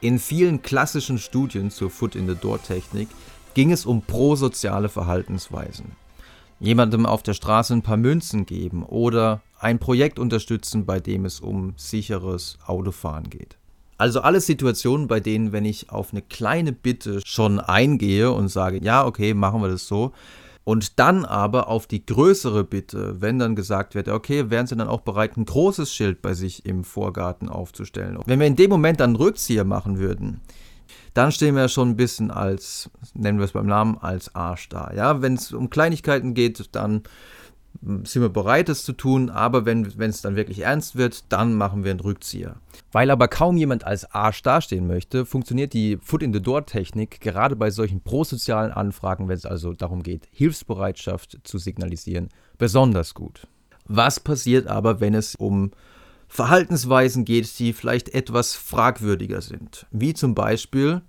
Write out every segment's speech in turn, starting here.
In vielen klassischen Studien zur Foot-in-the-Door-Technik ging es um prosoziale Verhaltensweisen. Jemandem auf der Straße ein paar Münzen geben oder ein Projekt unterstützen, bei dem es um sicheres Autofahren geht. Also alle Situationen, bei denen, wenn ich auf eine kleine Bitte schon eingehe und sage, ja, okay, machen wir das so, und dann aber auf die größere Bitte, wenn dann gesagt wird, okay, wären Sie dann auch bereit, ein großes Schild bei sich im Vorgarten aufzustellen. Wenn wir in dem Moment dann Rückzieher machen würden, dann stehen wir ja schon ein bisschen als, nennen wir es beim Namen, als Arsch da. Ja, wenn es um Kleinigkeiten geht, dann sind wir bereit, es zu tun, aber wenn es dann wirklich ernst wird, dann machen wir einen Rückzieher. Weil aber kaum jemand als Arsch dastehen möchte, funktioniert die Foot-in-the-Door-Technik gerade bei solchen prosozialen Anfragen, wenn es also darum geht, Hilfsbereitschaft zu signalisieren, besonders gut. Was passiert aber, wenn es um Verhaltensweisen geht, die vielleicht etwas fragwürdiger sind? Wie zum Beispiel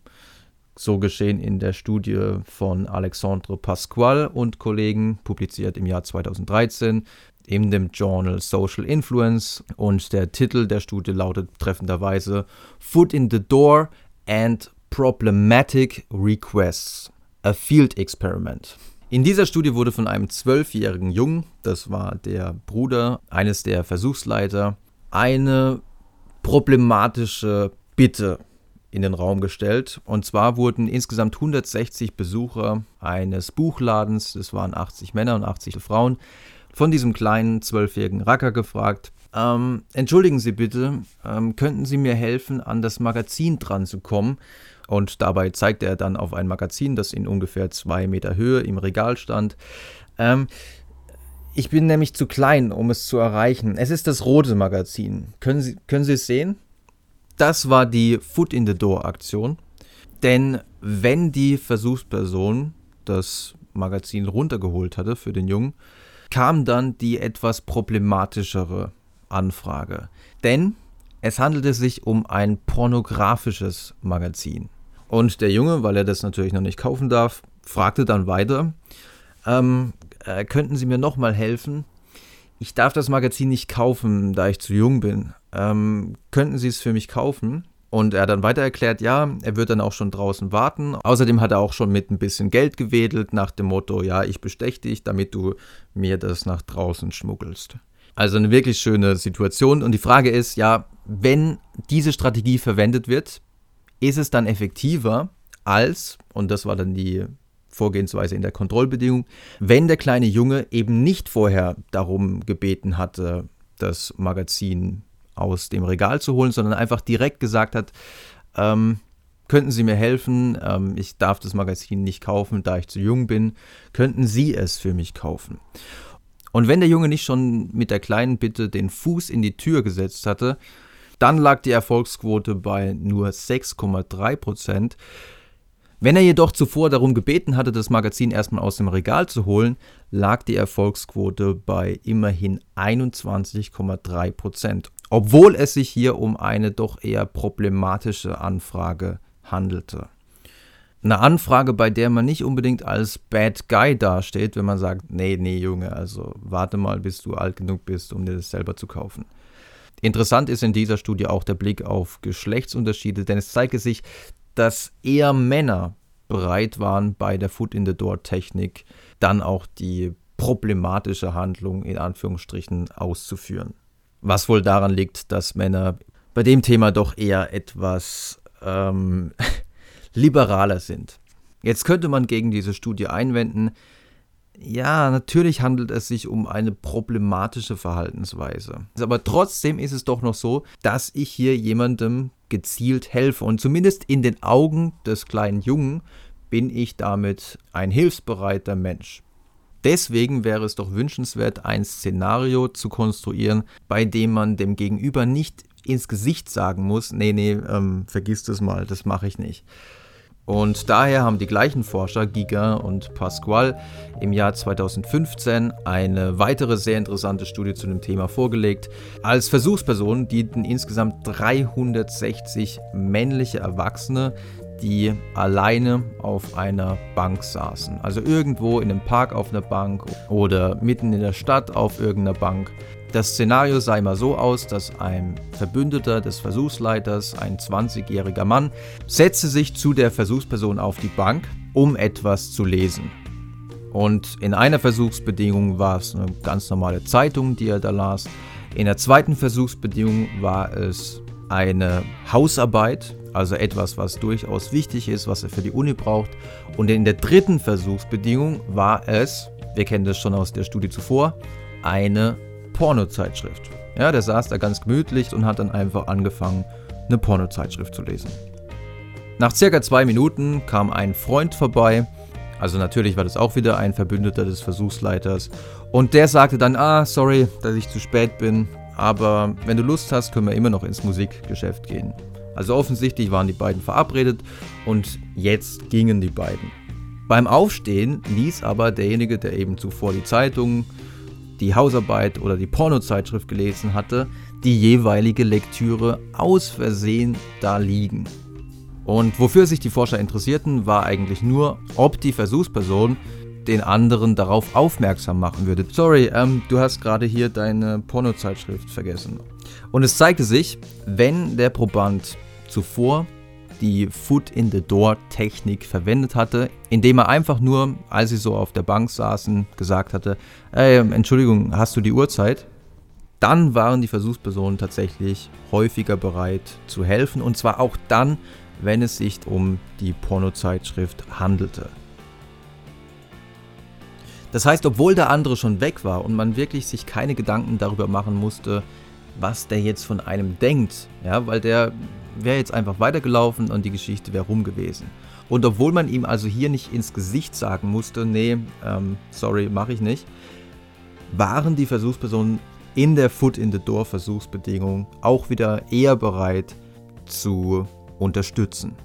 so geschehen in der Studie von Alexandre Pasquale und Kollegen, publiziert im Jahr 2013 in dem Journal Social Influence. Und der Titel der Studie lautet treffenderweise Foot in the Door and Problematic Requests. A Field Experiment. In dieser Studie wurde von einem zwölfjährigen Jungen, das war der Bruder eines der Versuchsleiter, eine problematische Bitte in den Raum gestellt. Und zwar wurden insgesamt 160 Besucher eines Buchladens, das waren 80 Männer und 80 Frauen, von diesem kleinen zwölfjährigen Racker gefragt. Ähm, entschuldigen Sie bitte, ähm, könnten Sie mir helfen, an das Magazin dran zu kommen? Und dabei zeigte er dann auf ein Magazin, das in ungefähr zwei Meter Höhe im Regal stand. Ähm, ich bin nämlich zu klein, um es zu erreichen. Es ist das rote Magazin. Können Sie, können Sie es sehen? Das war die Foot in the Door Aktion. Denn wenn die Versuchsperson das Magazin runtergeholt hatte für den Jungen, kam dann die etwas problematischere Anfrage. Denn es handelte sich um ein pornografisches Magazin. Und der Junge, weil er das natürlich noch nicht kaufen darf, fragte dann weiter, ähm, äh, könnten Sie mir nochmal helfen? Ich darf das Magazin nicht kaufen, da ich zu jung bin ähm, könnten Sie es für mich kaufen? Und er hat dann weiter erklärt, ja, er wird dann auch schon draußen warten. Außerdem hat er auch schon mit ein bisschen Geld gewedelt, nach dem Motto, ja, ich bestech dich, damit du mir das nach draußen schmuggelst. Also eine wirklich schöne Situation. Und die Frage ist, ja, wenn diese Strategie verwendet wird, ist es dann effektiver als, und das war dann die Vorgehensweise in der Kontrollbedingung, wenn der kleine Junge eben nicht vorher darum gebeten hatte, das Magazin aus dem Regal zu holen, sondern einfach direkt gesagt hat, ähm, könnten Sie mir helfen? Ähm, ich darf das Magazin nicht kaufen, da ich zu jung bin. Könnten Sie es für mich kaufen? Und wenn der Junge nicht schon mit der kleinen Bitte den Fuß in die Tür gesetzt hatte, dann lag die Erfolgsquote bei nur 6,3 Prozent. Wenn er jedoch zuvor darum gebeten hatte, das Magazin erstmal aus dem Regal zu holen, lag die Erfolgsquote bei immerhin 21,3 Prozent obwohl es sich hier um eine doch eher problematische Anfrage handelte. Eine Anfrage, bei der man nicht unbedingt als Bad Guy dasteht, wenn man sagt, nee, nee, Junge, also warte mal, bis du alt genug bist, um dir das selber zu kaufen. Interessant ist in dieser Studie auch der Blick auf Geschlechtsunterschiede, denn es zeigte sich, dass eher Männer bereit waren, bei der Foot in the Door Technik dann auch die problematische Handlung in Anführungsstrichen auszuführen. Was wohl daran liegt, dass Männer bei dem Thema doch eher etwas ähm, liberaler sind. Jetzt könnte man gegen diese Studie einwenden, ja, natürlich handelt es sich um eine problematische Verhaltensweise. Aber trotzdem ist es doch noch so, dass ich hier jemandem gezielt helfe. Und zumindest in den Augen des kleinen Jungen bin ich damit ein hilfsbereiter Mensch. Deswegen wäre es doch wünschenswert, ein Szenario zu konstruieren, bei dem man dem Gegenüber nicht ins Gesicht sagen muss, nee, nee, ähm, vergiss das mal, das mache ich nicht. Und daher haben die gleichen Forscher, Giga und Pasquale, im Jahr 2015 eine weitere sehr interessante Studie zu dem Thema vorgelegt. Als Versuchspersonen dienten insgesamt 360 männliche Erwachsene, die alleine auf einer Bank saßen. Also irgendwo in einem Park auf einer Bank oder mitten in der Stadt auf irgendeiner Bank. Das Szenario sah immer so aus, dass ein Verbündeter des Versuchsleiters, ein 20-jähriger Mann, setzte sich zu der Versuchsperson auf die Bank, um etwas zu lesen. Und in einer Versuchsbedingung war es eine ganz normale Zeitung, die er da las. In der zweiten Versuchsbedingung war es eine Hausarbeit, also etwas, was durchaus wichtig ist, was er für die Uni braucht. Und in der dritten Versuchsbedingung war es, wir kennen das schon aus der Studie zuvor, eine Pornozeitschrift. Ja, der saß da ganz gemütlich und hat dann einfach angefangen, eine Pornozeitschrift zu lesen. Nach circa zwei Minuten kam ein Freund vorbei, also natürlich war das auch wieder ein Verbündeter des Versuchsleiters, und der sagte dann, ah, sorry, dass ich zu spät bin, aber wenn du Lust hast, können wir immer noch ins Musikgeschäft gehen. Also offensichtlich waren die beiden verabredet und jetzt gingen die beiden. Beim Aufstehen ließ aber derjenige, der eben zuvor die Zeitung, die Hausarbeit oder die Pornozeitschrift gelesen hatte, die jeweilige Lektüre aus Versehen da liegen. Und wofür sich die Forscher interessierten, war eigentlich nur, ob die Versuchsperson den anderen darauf aufmerksam machen würde. Sorry, ähm, du hast gerade hier deine Pornozeitschrift vergessen. Und es zeigte sich, wenn der Proband zuvor die Foot in the Door Technik verwendet hatte, indem er einfach nur, als sie so auf der Bank saßen, gesagt hatte, hey, Entschuldigung, hast du die Uhrzeit? Dann waren die Versuchspersonen tatsächlich häufiger bereit zu helfen und zwar auch dann, wenn es sich um die Pornozeitschrift handelte. Das heißt, obwohl der andere schon weg war und man wirklich sich keine Gedanken darüber machen musste, was der jetzt von einem denkt, ja, weil der wäre jetzt einfach weitergelaufen und die Geschichte wäre rum gewesen. Und obwohl man ihm also hier nicht ins Gesicht sagen musste, nee, ähm, sorry, mache ich nicht, waren die Versuchspersonen in der Foot in the Door Versuchsbedingung auch wieder eher bereit zu unterstützen.